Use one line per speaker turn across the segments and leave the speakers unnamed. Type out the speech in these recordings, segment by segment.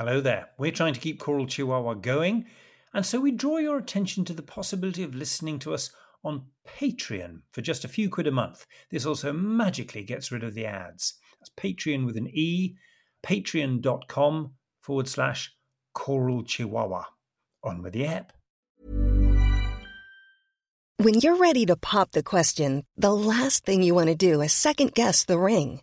Hello there. We're trying to keep Choral Chihuahua going, and so we draw your attention to the possibility of listening to us on Patreon for just a few quid a month. This also magically gets rid of the ads. That's Patreon with an E, patreon.com forward slash Choral Chihuahua. On with the app.
When you're ready to pop the question, the last thing you want to do is second guess the ring.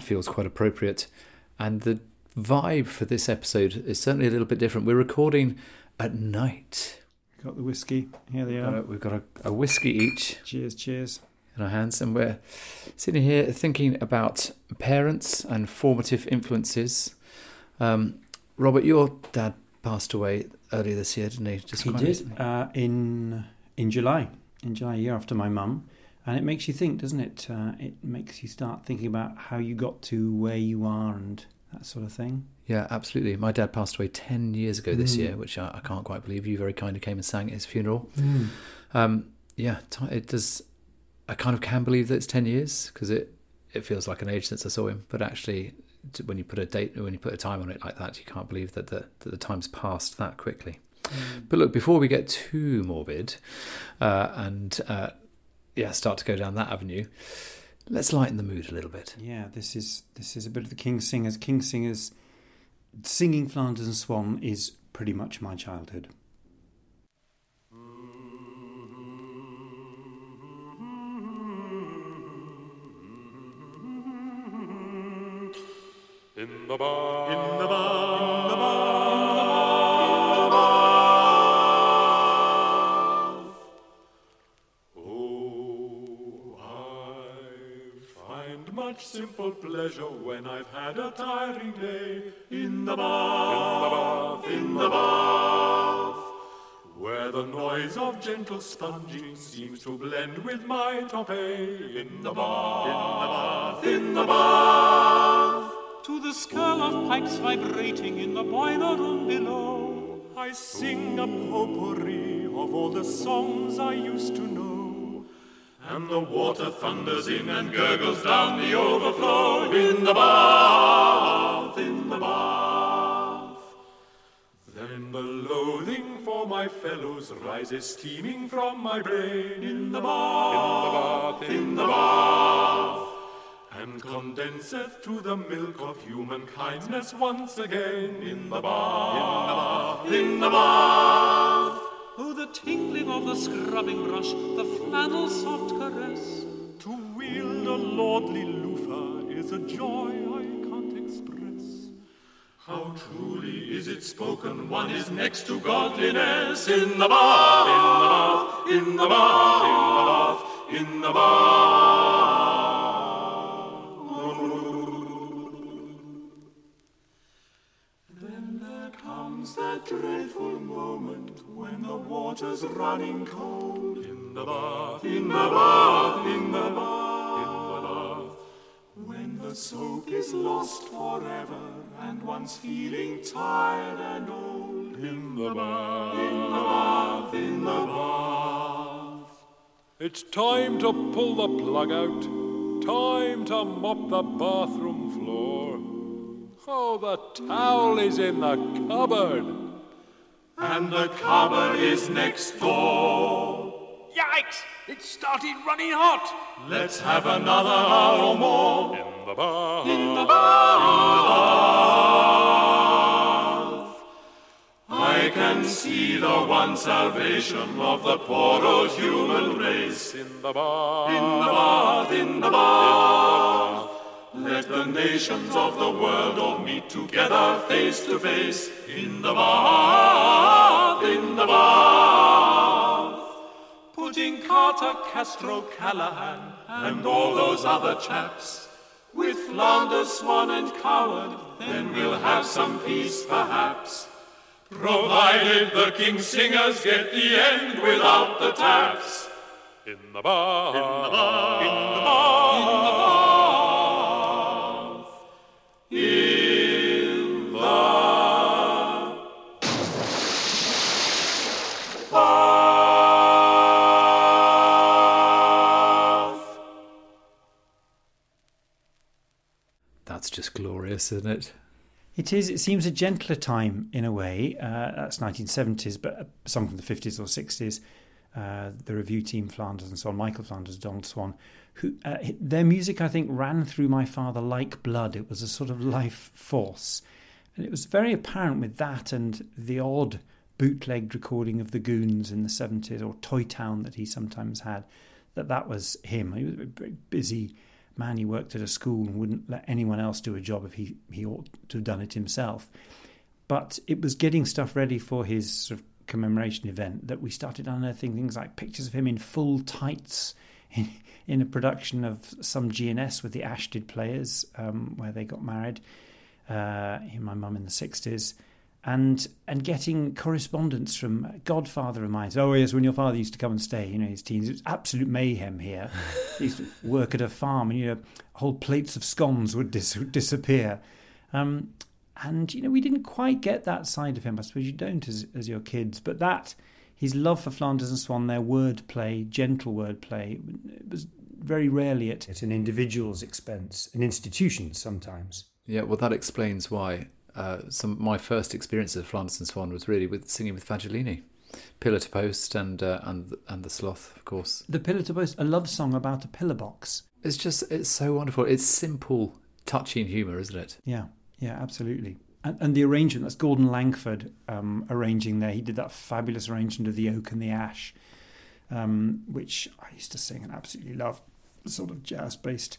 That feels quite appropriate. And the vibe for this episode is certainly a little bit different. We're recording at night.
Got the whiskey. Here they are.
Uh, we've got a, a whiskey each
cheers, cheers.
in our hands, and we're sitting here thinking about parents and formative influences. Um, Robert, your dad passed away earlier this year, didn't he? Just
He did uh, in in July, in July, a year after my mum, and it makes you think, doesn't it? Uh, it makes you start thinking about how you got to where you are and that sort of thing.
Yeah, absolutely. My dad passed away 10 years ago this
Mm.
year, which I, I can't quite believe. You very kindly came and sang at his funeral. Um, yeah, it does. I kind of can believe that it's 10 years because it, it feels like an age since I saw him. But actually, when you put a date, when you put a time on it like that, you can't believe that the, that the time's passed that quickly. But look, before we get too morbid uh, and uh, yeah, start to go down that avenue, let's lighten the mood a little bit.
Yeah, this is this is a bit of the King's Singers. King's Singers singing Flanders and Swann is pretty much my childhood.
In the bar, in the bar, simple pleasure when I've had a tiring day. In the bath, in the bath, where the noise of gentle sponging seems to blend with my tope in the A. In the bath, in the bath.
To the skirl of pipes vibrating in the boiler room below,
I sing a potpourri of all the songs I used to know. And the water thunders in and gurgles down the overflow in the bath, in the bath. Then the loathing for my fellows rises steaming from my brain in the bath, in the bath. And condenseth to the milk of human kindness once again in the bath, in the bath, in the bath.
Oh, the tingling of the scrubbing brush, the flannel soft caress.
To wield a lordly loofah is a joy I can't express. How truly is it spoken, one is next to godliness in the bath, in the bath, in the bath, in the bath. Then there comes that dreadful moment when the water's running cold in the bath, in the bath, in the bath, in the bath. When the soap is lost forever and one's feeling tired and old in the bath, in the bath, in the bath.
It's time to pull the plug out. Time to mop the bathroom floor. Oh, the towel is in the cupboard.
And the cupboard is next door.
Yikes! It started running hot.
Let's have another hour or more.
In the bath.
In the bath. I can see the one salvation of the poor old human race.
In the bath.
In the bath, in the bath. Let the nations of the world all meet together face to face. In the bath, in the bath. Putting Carter, Castro, Callaghan, and all those other chaps. With Flanders, Swann, and Coward, then we'll have some peace perhaps. Provided the King's singers get the end without the taps.
In the bath.
In the bath. In the bath. In
isn't it?
It is. It seems a gentler time in a way. Uh, that's 1970s, but a song from the 50s or 60s. Uh, the revue team, Flanders and Swann, Michael Flanders, Donald Swann, who uh, their music I think ran through my father like blood. It was a sort of life force, and it was very apparent with that and the odd bootlegged recording of the Goons in the 70s or Toy Town that he sometimes had. That that was him. He was a very busy man. He worked at a school and wouldn't let anyone else do a job if he he ought to have done it himself. But it was getting stuff ready for his sort of commemoration event that we started unearthing things like pictures of him in full tights in, in a production of some GNS with the Ashtead players um, where they got married. Uh, my mum in the 60s. And and getting correspondence from Godfather of mine. Oh yes, when your father used to come and stay, you know, his teens, it was absolute mayhem here. he used to work at a farm, and you know, whole plates of scones would dis- disappear. Um, and you know we didn't quite get that side of him. I suppose you don't as as your kids, but that his love for Flanders and Swann, their wordplay, gentle wordplay, it was very rarely at, at an individual's expense, an institution sometimes.
Yeah, well, that explains why uh, some my first experience of Flanders and Swann was really with singing with Fagiolini, Pillar to Post, and uh, and and the Sloth, of course.
The Pillar to Post, a love song about a pillar box.
It's just it's so wonderful. It's simple, touching humour, isn't it?
Yeah, yeah, absolutely. And, and the arrangement that's Gordon Langford um, arranging there. He did that fabulous arrangement of the oak and the ash, um, which I used to sing and absolutely love. Sort of jazz-based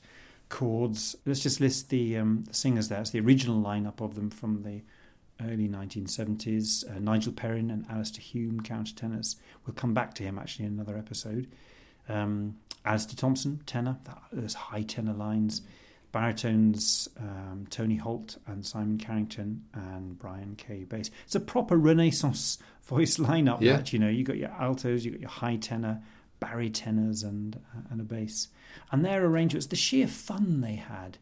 chords. Let's just list the, um, the singers there. It's the original lineup of them from the early 1970s. Uh, Nigel Perrin and Alastair Hume, countertenors. We'll come back to him actually in another episode. Um, Alastair Thompson, tenor. There's high tenor lines. Baritones, um, Tony Holt and Simon Carrington and Brian Kay bass. It's a proper Renaissance voice lineup.
Yeah.
That, you know, you got your altos, you got your high tenor, barytenors, and uh, and a bass. And their arrangements, the sheer fun they had.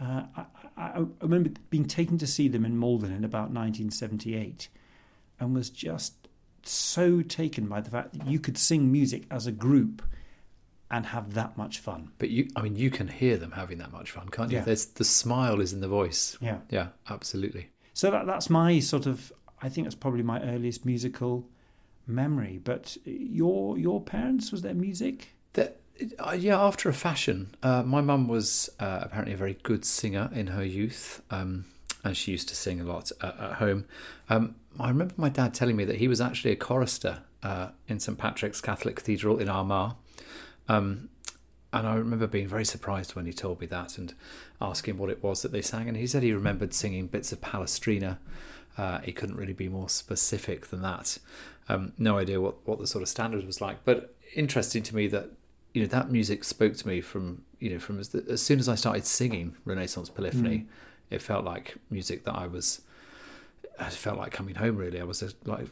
Uh, I, I, I remember being taken to see them in Malden in about 1978, and was just so taken by the fact that you could sing music as a group and have that much fun.
But you, I mean, you can hear them having that much fun, can't you?
Yeah.
There's the smile is in the voice.
Yeah.
Yeah, absolutely.
So that that's my sort of. I think that's probably my earliest musical memory. But your your parents was there music?
That, uh, yeah, after a fashion. Uh, my mum was uh, apparently a very good singer in her youth, um, and she used to sing a lot at, at home. Um, I remember my dad telling me that he was actually a chorister uh, in St Patrick's Catholic Cathedral in Armagh. Um, and I remember being very surprised when he told me that and asking what it was that they sang. And he said he remembered singing bits of Palestrina. Uh, he couldn't really be more specific than that. Um, no idea what, what the sort of standard was like. But interesting to me that you know that music spoke to me from you know from as, the, as soon as I started singing Renaissance Polyphony,
Mm.
it felt like music that I was. I felt like coming home. Really, I was a, like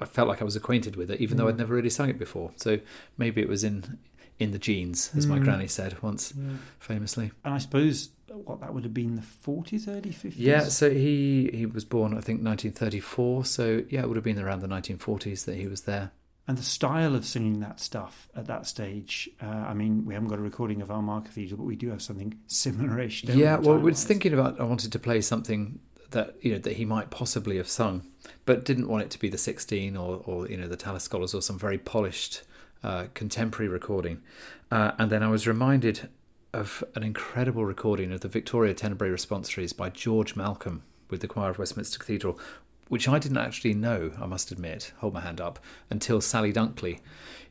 I felt like I was acquainted with it, even though
Mm.
I'd never really sung it before. So maybe it was in in the genes, as my
Mm.
granny said once,
Yeah.
famously.
And I suppose what that would have been the forties, early fifties.
Yeah, so he he was born, I think, 1934. So yeah, it would have been around the 1940s that he was there.
and the style of singing that stuff at that stage. Uh, I mean, we haven't got a recording of Armagh Cathedral, but we do have something similar-ish. don't
Yeah,
we,
well, I was thinking about. I wanted to play something that you know that he might possibly have sung, but didn't want it to be the sixteen or or you know the Tallis Scholars or some very polished uh, contemporary recording. Uh, and then I was reminded of an incredible recording of the Victoria Tenebrae responsories by George Malcolm with the Choir of Westminster Cathedral, which I didn't actually know. I must admit, hold my hand up, until Sally Dunkley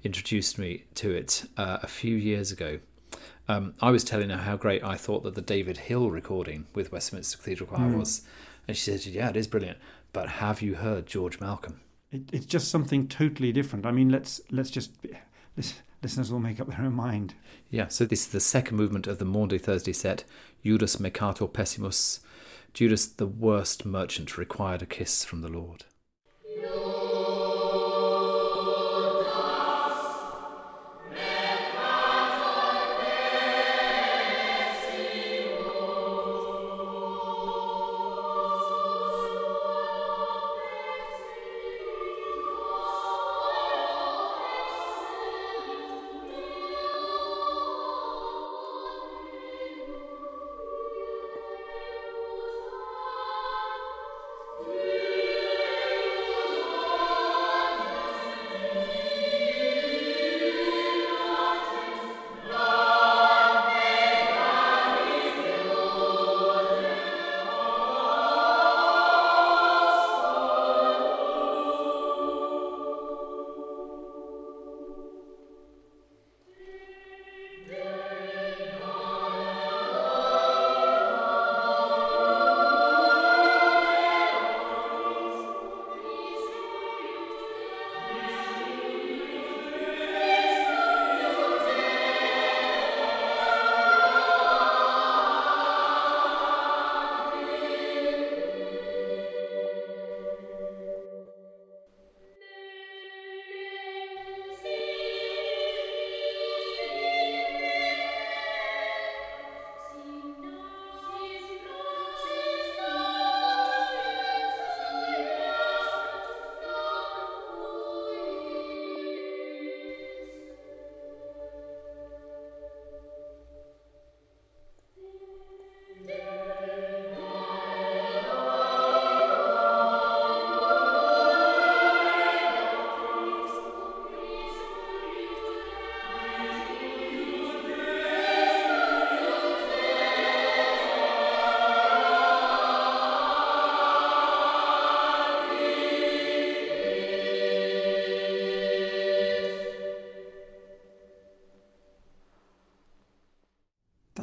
introduced me to it uh, a few years ago. Um, I was telling her how great I thought that the David Hill recording with Westminster Cathedral Choir
Mm.
was, and she said, "Yeah, it is brilliant." But have you heard George Malcolm?
It, it's just something totally different. I mean, let's let's just lis- listeners will make up their own mind.
Yeah, so this is the second movement of the Maundy Thursday set. Judas Mercator Pessimus. Judas, the worst merchant, required a kiss from the Lord.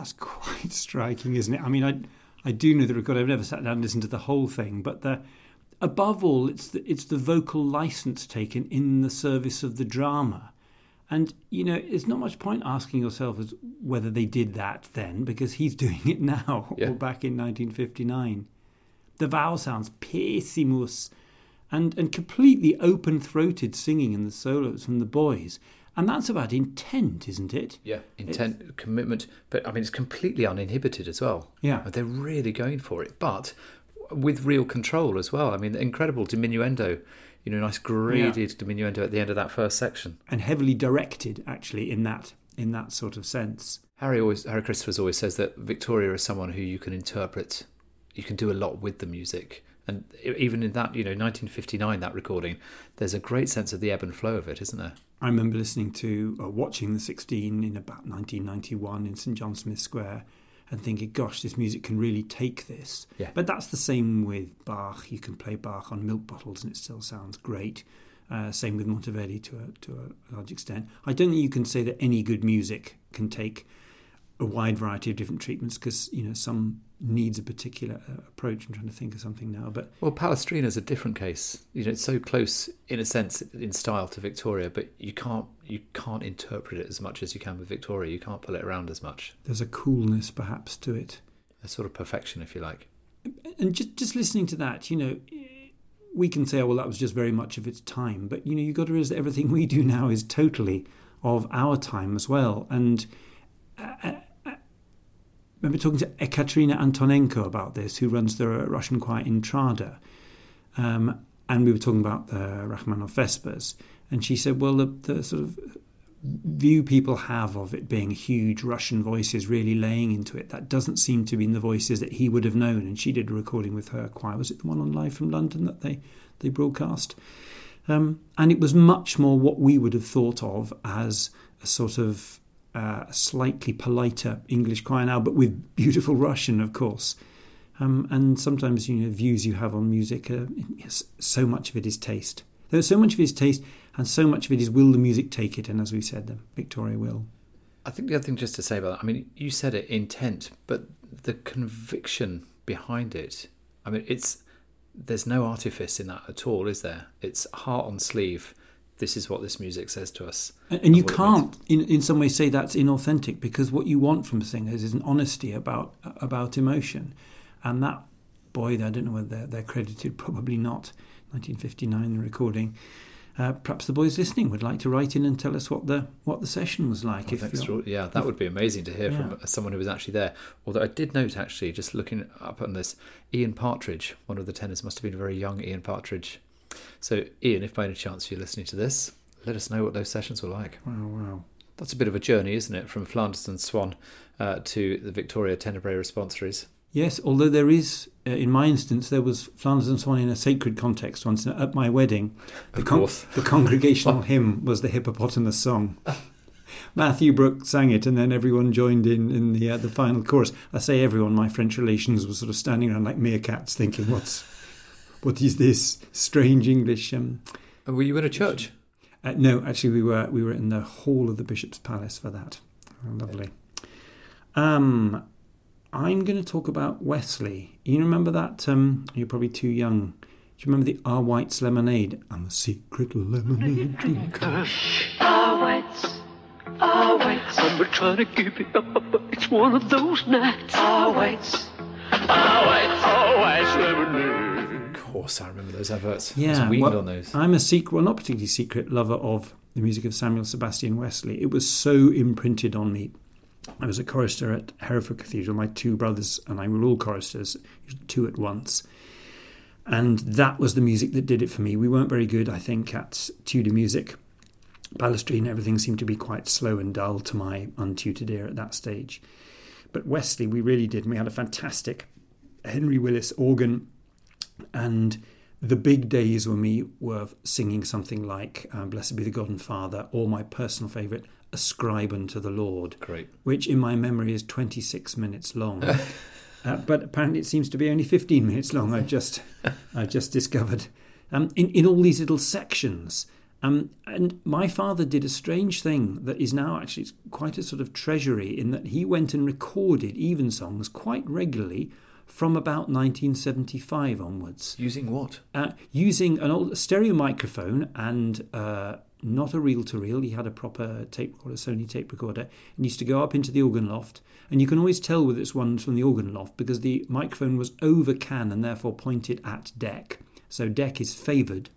That's quite striking, isn't it? I mean, I I do know the record. I've never sat down and listened to the whole thing, but the above all, it's the it's the vocal license taken in the service of the drama. And you know, it's not much point asking yourself as whether they did that then, because he's doing it now
Yeah.
or back in 1959. The vowel sounds pessimus, and and completely open throated singing in the solos from the boys, and that's about intent, isn't it?
Yeah, intent, commitment, but I mean, it's completely uninhibited as well.
Yeah.
They're really going for it, but with real control as well. I mean, incredible diminuendo, you know, nice graded diminuendo at the end of that first section.
and heavily directed actually in that in that sort of sense.
Harry always, Harry Christophers always says that Victoria is someone who you can interpret, you can do a lot with the music. And even in that, you know, 1959, that recording, there's a great sense of the ebb and flow of it, isn't there?
I remember listening to or watching the 16 in about 1991 in St John Smith Square and thinking, gosh, this music can really take this.
Yeah.
But that's the same with Bach. You can play Bach on milk bottles and it still sounds great. Uh, same with Monteverdi to a, to a large extent. I don't think you can say that any good music can take a wide variety of different treatments because you know some needs a particular uh, approach. I'm trying to think of something now, but
Well, Palestrina is a different case. You know, it's so close in a sense in style to Victoria, but you can't you can't interpret it as much as you can with Victoria. You can't pull it around as much.
there's a coolness perhaps to it.
A sort of perfection, if you like.
and just just listening to that, you know, we can say, oh, well, that was just very much of its time. But you know, you've got to realize that everything we do now is totally of our time as well. And uh, uh, I remember talking to Ekaterina Antonenko about this, who runs the Russian choir Intrada, um, and we were talking about the Rachmaninoff Vespers. And she said, well, the, the sort of view people have of it being huge Russian voices really laying into it, that doesn't seem to be in the voices that he would have known. And she did a recording with her choir. Was it the one on Live from London that they, they broadcast? Um, and it was much more what we would have thought of as a sort of uh, slightly politer English choir now, but with beautiful Russian, of course. Um, and sometimes, you know, views you have on music, uh, so much of it is taste. There's so much of it is taste, and so much of it is will the music take it? And as we said, the Victoria will.
I think the other thing just to say about that, I mean, you said it intent, but the conviction behind it, I mean, it's there's no artifice in that at all, is there? It's heart on sleeve. This is what this music says to us.
And, and you can't, in, in some way, say that's inauthentic because what you want from singers is an honesty about about emotion. And that boy, I don't know whether they're, they're credited, probably not. 1959, the recording. Uh, perhaps the boys listening would like to write in and tell us what the what the session was like.
Oh, if yeah, that would be amazing to hear yeah. from someone who was actually there. Although I did note, actually, just looking up on this, Ian Partridge, one of the tenors, must have been a very young Ian Partridge. So, Ian, if by any chance you're listening to this, let us know what those sessions were like.
Wow, wow.
That's a bit of a journey, isn't it, from Flanders and Swann uh, to the Victoria Tenebrae responsories?
Yes, although there is, uh, in my instance, there was Flanders and Swann in a sacred context once at my wedding.
The, con-
the congregational hymn was the hippopotamus song. Matthew Brooke sang it, and then everyone joined in in the uh, the final chorus. I say everyone, my French relations were sort of standing around like meerkats, thinking, "What's what is this strange English?" Um,
were you in a church?
Uh, no, actually, we were we were in the hall of the bishop's palace for that. Lovely. Um, I'm going to talk about Wesley. You remember that? Um, you're probably too young. Do you remember the R. White's lemonade? I'm a secret lemonade drinker.
R. White's, R. White's. I'm trying to keep it up, but it's one of those nights. R. White's, R. White's,
course, I remember those adverts.
Yeah,
well, on those.
I'm a secret, well, not particularly secret lover of the music of Samuel Sebastian Wesley. It was so imprinted on me I was a chorister at Hereford Cathedral. My two brothers and I were all choristers, two at once. And that was the music that did it for me. We weren't very good, I think, at Tudor music. Palestrina, everything seemed to be quite slow and dull to my untutored ear at that stage. But Wesley, we really did. And we had a fantastic Henry Willis organ. And the big days for me were singing something like uh, Blessed be the God and Father, or my personal favourite, Ascribe unto the Lord.
Great.
Which in my memory is 26 minutes long. uh, but apparently it seems to be only 15 minutes long. I just, I just discovered. Um, in, in all these little sections. Um, and my father did a strange thing that is now actually quite a sort of treasury in that he went and recorded evensongs quite regularly from about 1975 onwards.
Using what?
Uh, using an old stereo microphone and uh, not a reel to reel. He had a proper tape recorder, Sony tape recorder, and used to go up into the organ loft. And you can always tell whether it's one from the organ loft because the microphone was over can and therefore pointed at Dec. So Dec is favoured.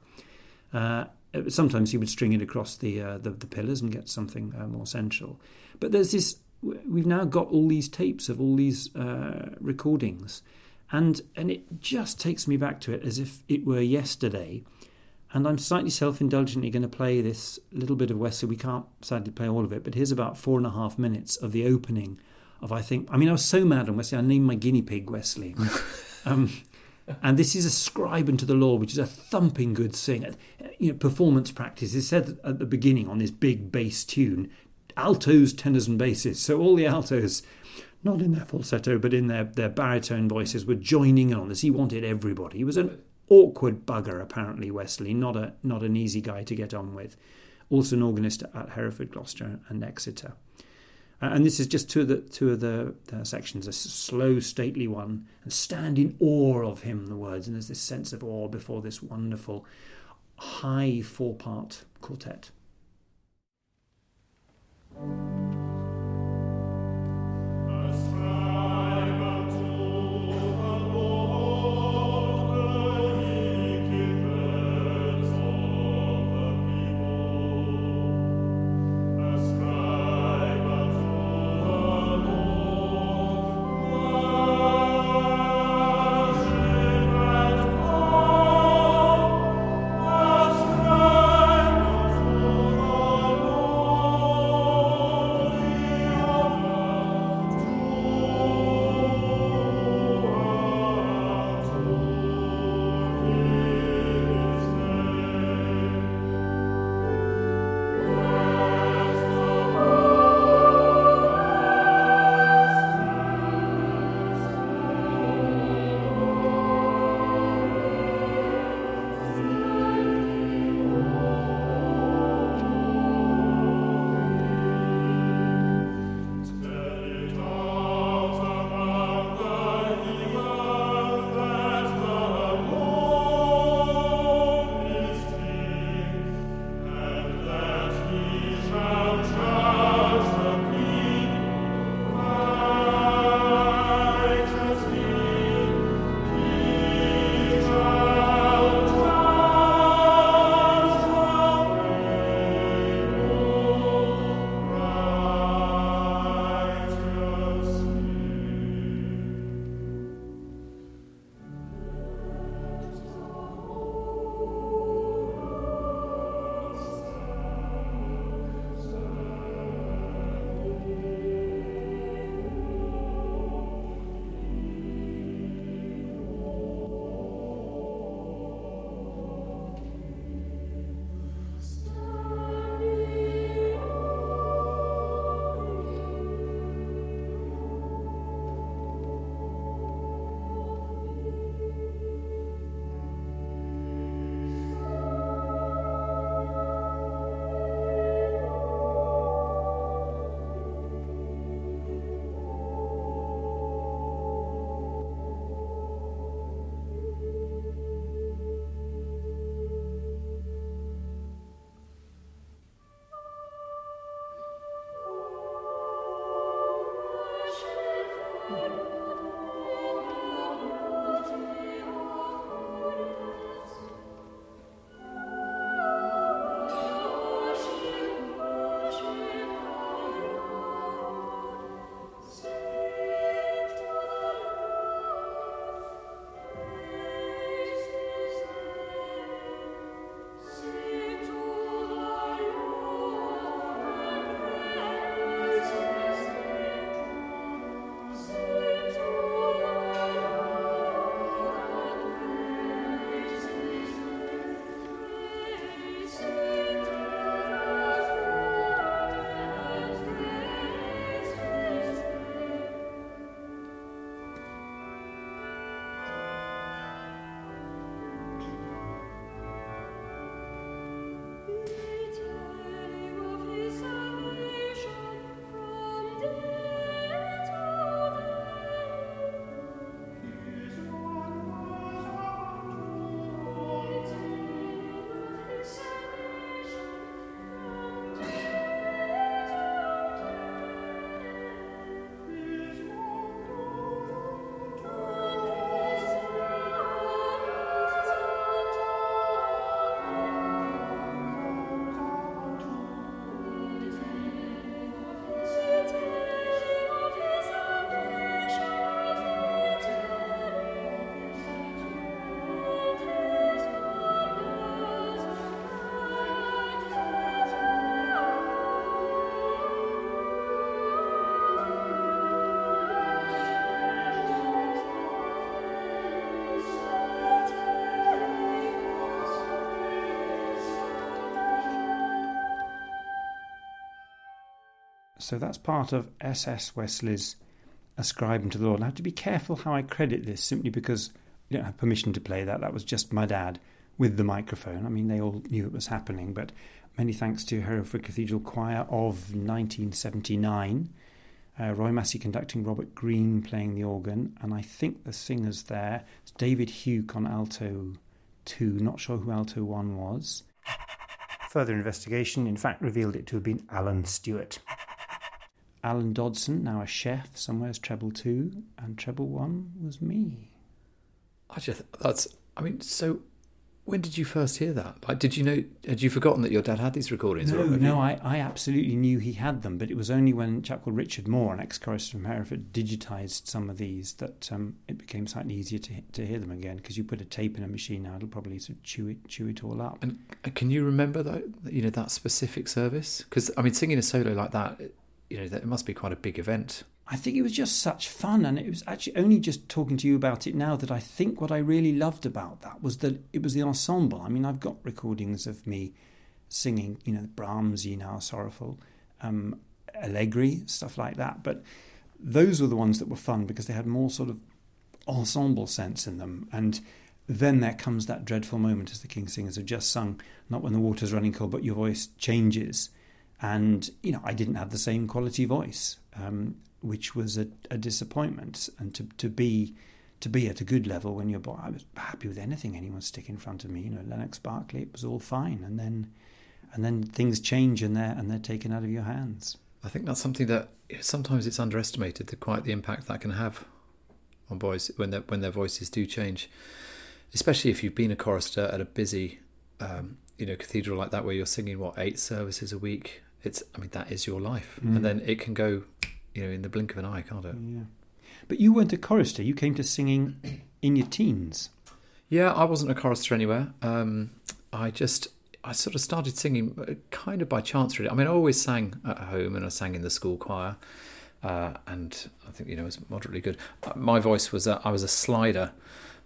Uh, sometimes he would string it across the, uh, the, the pillars and get something uh, more central. But there's this. We've now got all these tapes of all these uh, recordings, and and it just takes me back to it as if it were yesterday and I'm slightly self indulgently going to play this little bit of Wesley. We can't sadly play all of it, but here's about four and a half minutes of the opening of, I think, I mean, I was so mad on Wesley, I named my guinea pig Wesley. um, and this is Ascribe unto the Lord, which is a thumping good sing. Uh, you know, performance practice is said at the beginning on this big bass tune altos, tenors, and basses. So all the altos, not in their falsetto, but in their, their baritone voices, were joining in on this. He wanted everybody. He was an awkward bugger, apparently, Wesley, not, a, not an easy guy to get on with. Also an organist at Hereford, Gloucester, and Exeter. Uh, and this is just two of the two of the, the, sections, a slow, stately one, and stand in awe of him. The words, and there's this sense of awe before this wonderful, high four-part quartet you. So that's part of S.S. Wesley's ascribing to the Lord. I have to be careful how I credit this simply because I don't have permission to play that. That was just my dad with the microphone. I mean, they all knew it was happening, but many thanks to Hereford Cathedral Choir of 1979. Uh, Roy Massey conducting, Robert Green playing the organ, and I think the singers there. It's David Hugh on alto 2, not sure who alto 1 was. Further investigation, in fact, revealed it to have been Alan Stewart. Alan Dodson, now a chef, somewhere, somewhere's treble 2, and treble 1 was me.
I just that's. I mean, so when did you first hear that? Like, did you know? Had you forgotten that your dad had these recordings?
No, no,
you-
I, I absolutely knew he had them, but it was only when a chap called Richard Moore, an ex-chorister from Hereford, digitised some of these that um, it became slightly easier to to hear them again. Because you put a tape in a machine now, it'll probably sort of chew it chew it all up.
And and can you remember that? You know that specific service? Because I mean, singing a solo like that, you know, that it must be quite a big event.
I think it was just such fun, and it was actually only just talking to you about it now that I think what I really loved about that was that it was the ensemble. I mean, I've got recordings of me singing, you know, Brahms, Ye Now Sorrowful, um, Allegri, stuff like that. But those were the ones that were fun because they had more sort of ensemble sense in them. And then there comes that dreadful moment, as the King's Singers have just sung, not when the water's running cold, but your voice changes. And, you know, I didn't have the same quality voice, um, which was a, a disappointment. And to, to be to be at a good level when you're, boy I was happy with anything anyone stick in front of me. You know, Lennox Berkeley, it was all fine. And then and then things change and they're, and they're taken out of your hands.
I think that's something that sometimes it's underestimated. The quite the impact that can have on boys when their when their voices do change, especially if you've been a chorister at a busy, um, you know, cathedral like that where you're singing what eight services a week. It's I mean that is your life,
Mm.
and then it can go, you know, in the blink of an eye, can't it?
Yeah. But you weren't a chorister. You came to singing in your teens.
Yeah, I wasn't a chorister anywhere. Um, I just I sort of started singing uh, kind of by chance, really. I mean, I always sang at home and I sang in the school choir, uh, and I think you know it was moderately good. Uh, My voice was a, I was a slider,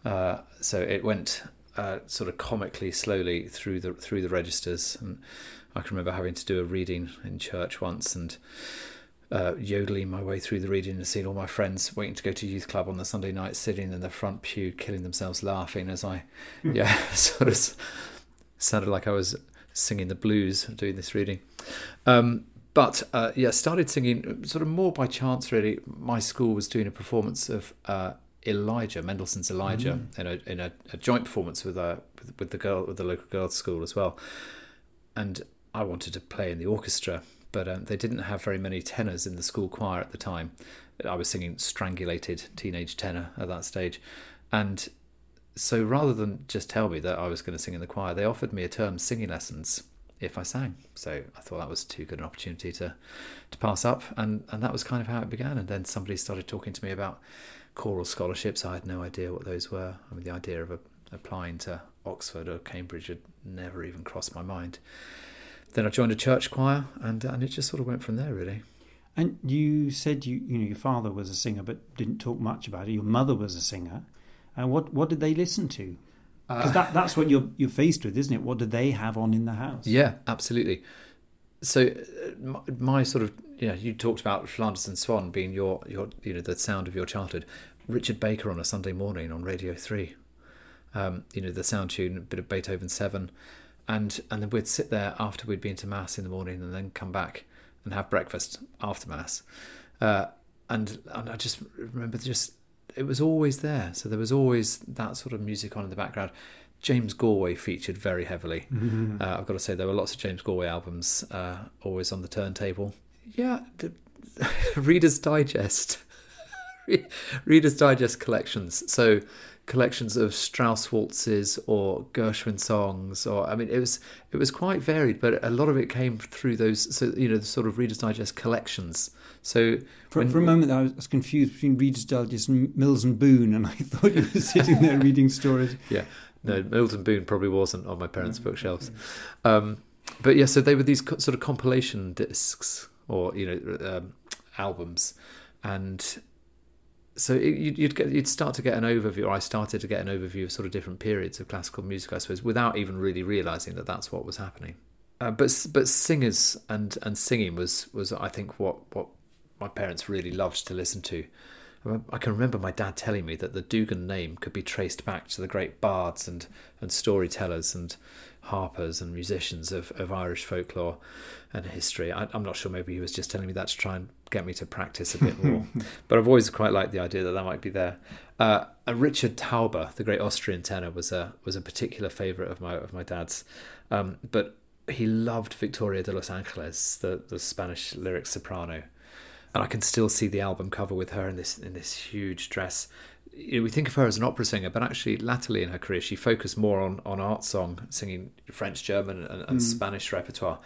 uh, so it went uh, sort of comically slowly through the through the registers, and I can remember having to do a reading in church once and. Uh, yodeling my way through the reading and seeing all my friends waiting to go to youth club on the Sunday night, sitting in the front pew, killing themselves laughing as I, yeah, sort of sounded like I was singing the blues doing this reading. Um, but uh, yeah, started singing sort of more by chance. Really, my school was doing a performance of uh, Elijah Mendelssohn's Elijah in a in a, a joint performance with uh, with, with the girl with the local girls' school as well. And I wanted to play in the orchestra, but um, they didn't have very many tenors in the school choir at the time. I was singing strangulated teenage tenor at that stage, and so rather than just tell me that I was going to sing in the choir, they offered me a term singing lessons if I sang. So I thought that was too good an opportunity to to pass up, and and that was kind of how it began. And then somebody started talking to me about choral scholarships. I had no idea what those were. I mean, the idea of a, applying to Oxford or Cambridge had never even crossed my mind. Then I joined a church choir, and and it just sort of went from there, really.
And you said you you know your father was a singer, but didn't talk much about it. Your mother was a singer, and what what did they listen to? Because that that's what you're you're faced with, isn't it? What did they have on in the house?
Yeah, absolutely. So uh, my, my sort of you know you talked about Flanders and Swann being your your you know the sound of your childhood. Richard Baker on a Sunday morning on Radio Three, um, you know the sound tune, a bit of Beethoven Seven, and and then we'd sit there after we'd been to mass in the morning, and then come back and have breakfast after mass, uh, and and I just remember just it was always there. So there was always that sort of music on in the background. James Galway featured very heavily.
Mhm.
Uh, I've got to say there were lots of James Galway albums uh, always on the turntable. Yeah, the, Reader's Digest, Reader's Digest collections. So collections of Strauss waltzes or Gershwin songs, or I mean, it was it was quite varied, but a lot of it came through those. So you know, the sort of Reader's Digest collections. So
For,
when-
for a moment, I was confused between Reader's Digest and Mills and Boon, and I thought you were sitting there reading stories.
Yeah, no, Mills and Boon probably wasn't on my parents' bookshelves. Um, but yeah, so they were these co- sort of compilation discs or you know um, albums, and so it, you'd get you'd start to get an overview. Or I started to get an overview of sort of different periods of classical music, I suppose, without even really realizing that that's what was happening. Uh, but but singers and, and singing was, was I think what, what my parents really loved to listen to. I can remember my dad telling me that the Dugan name could be traced back to the great bards and, and storytellers and harpers and musicians of, of Irish folklore and history. I, am not sure, maybe he was just telling me that to try and get me to practice a bit more. but I've always quite liked the idea that that might be there. Uh, Richard Tauber, the great Austrian tenor, was a was a particular favourite of my of my dad's. Um, but he loved Victoria de Los Angeles, the, the Spanish lyric soprano and I can still see the album cover with her in this in this huge dress. You know, we think of her as an opera singer, but actually, latterly in her career, she focused more on, on art song, singing French, German, and, and mm. Spanish repertoire.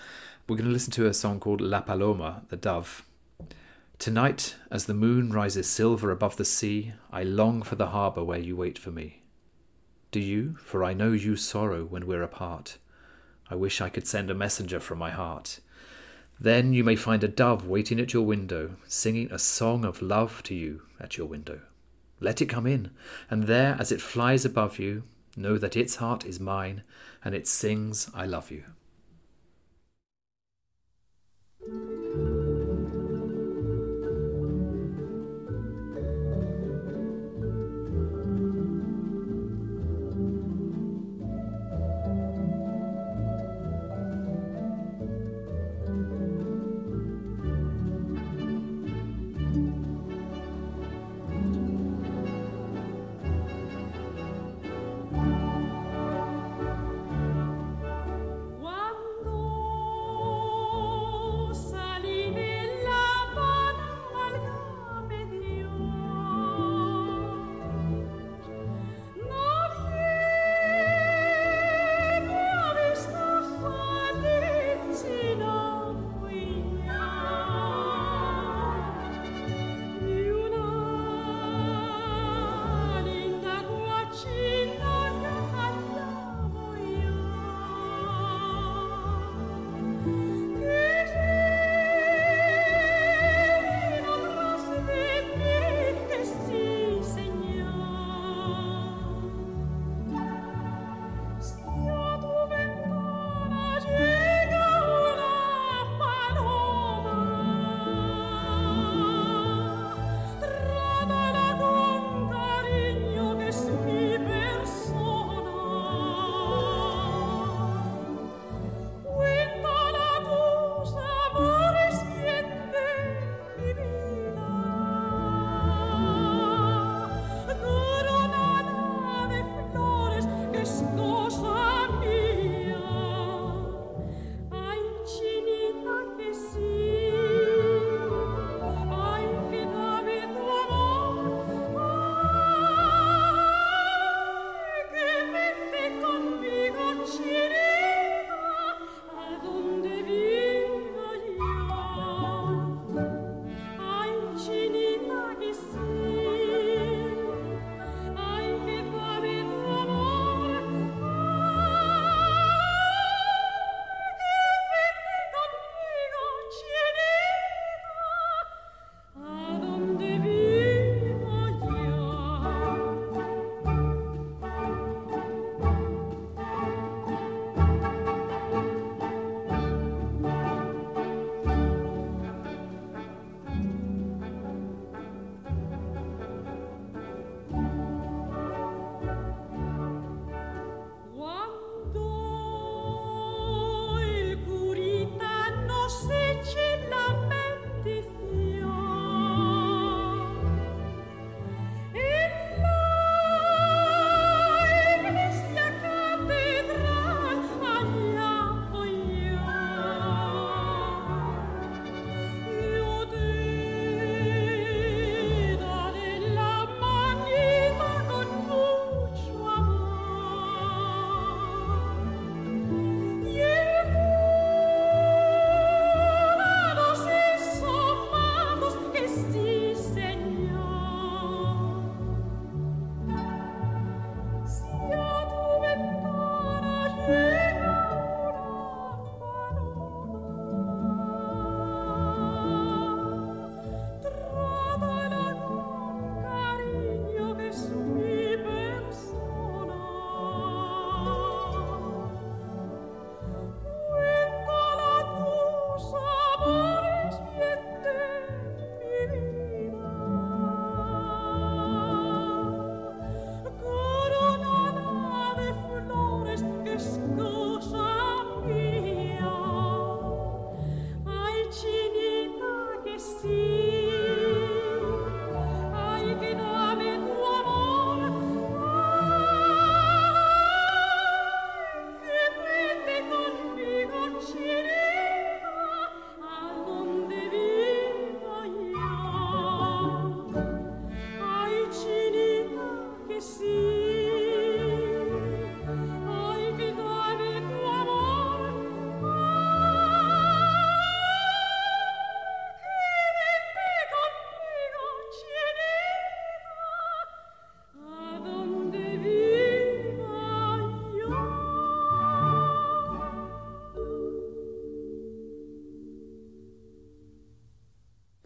We're going to listen to a song called La Paloma, the Dove. Tonight, as the moon rises silver above the sea, I long for the harbour where you wait for me. Do you? For I know you sorrow when we're apart. I wish I could send a messenger from my heart. Then you may find a dove waiting at your window, singing a song of love to you at your window. Let it come in, and there, as it flies above you, know that its heart is mine, and it sings, I love you.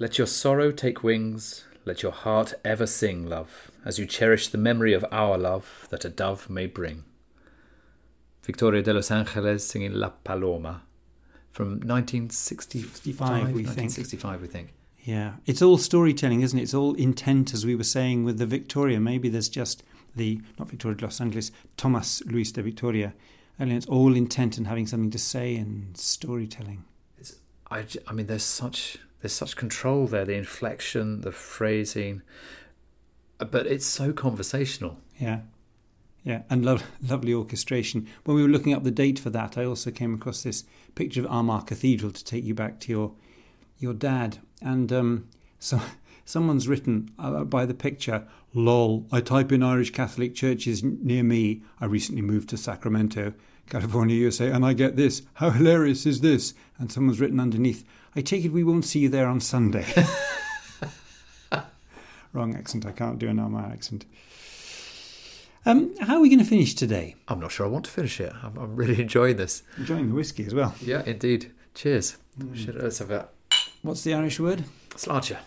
Let your sorrow take wings, let your heart ever sing, love, as you cherish the memory of our love that a dove may bring. Victoria de Los Angeles singing La Paloma from 1965,
we think.
1965, we think.
Yeah, it's all storytelling, isn't it? It's all intent, as we were saying with the Victoria. Maybe there's just the, not Victoria de Los Angeles, Thomas Luis de Victoria. And it's all intent and having something to say and storytelling.
It's, I, I mean, there's such there's such control there, the inflection, the phrasing, uh, but it's so conversational.
Yeah. Yeah, and lo- lovely orchestration. When we were looking up the date for that, I also came across this picture of Armagh Cathedral to take you back to your your dad. And um, so someone's written uh, by the picture, lol, I type in Irish Catholic churches near me. I recently moved to Sacramento, California, USA, and I get this. How hilarious is this? And someone's written underneath, I take it we won't see you there on Sunday. Wrong accent. I can't do an Armagh accent. Um, how are we going to finish today?
I'm not sure I want to finish it. I'm, I'm really enjoying this.
Enjoying the whiskey as well.
Yeah, indeed. Cheers. Should, let's have a
What's the Irish word?
sláinte.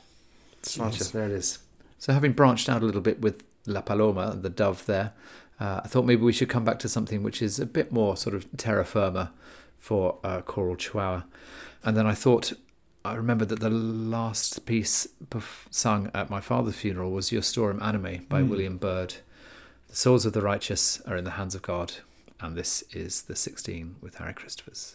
Sláinte, there it is. So, having branched out a little bit with La Paloma, the dove there, uh, I thought maybe we should come back to something which is a bit more sort of terra firma for uh, choral chihuahua. And then I thought, I remembered that the last piece sung at my father's funeral was Justorum Animae by
Mm.
William Byrd. The souls of the righteous are in the hands of God, and this is the Sixteen with Harry Christophers.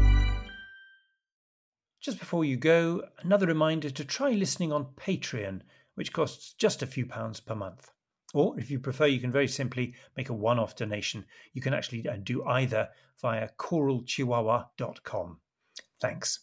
Just before you go, another reminder to try listening on Patreon, which costs just a few pounds per month. Or if you prefer, you can very simply make a one off donation. You can actually uh, do either via choralchihuahua.com. Thanks.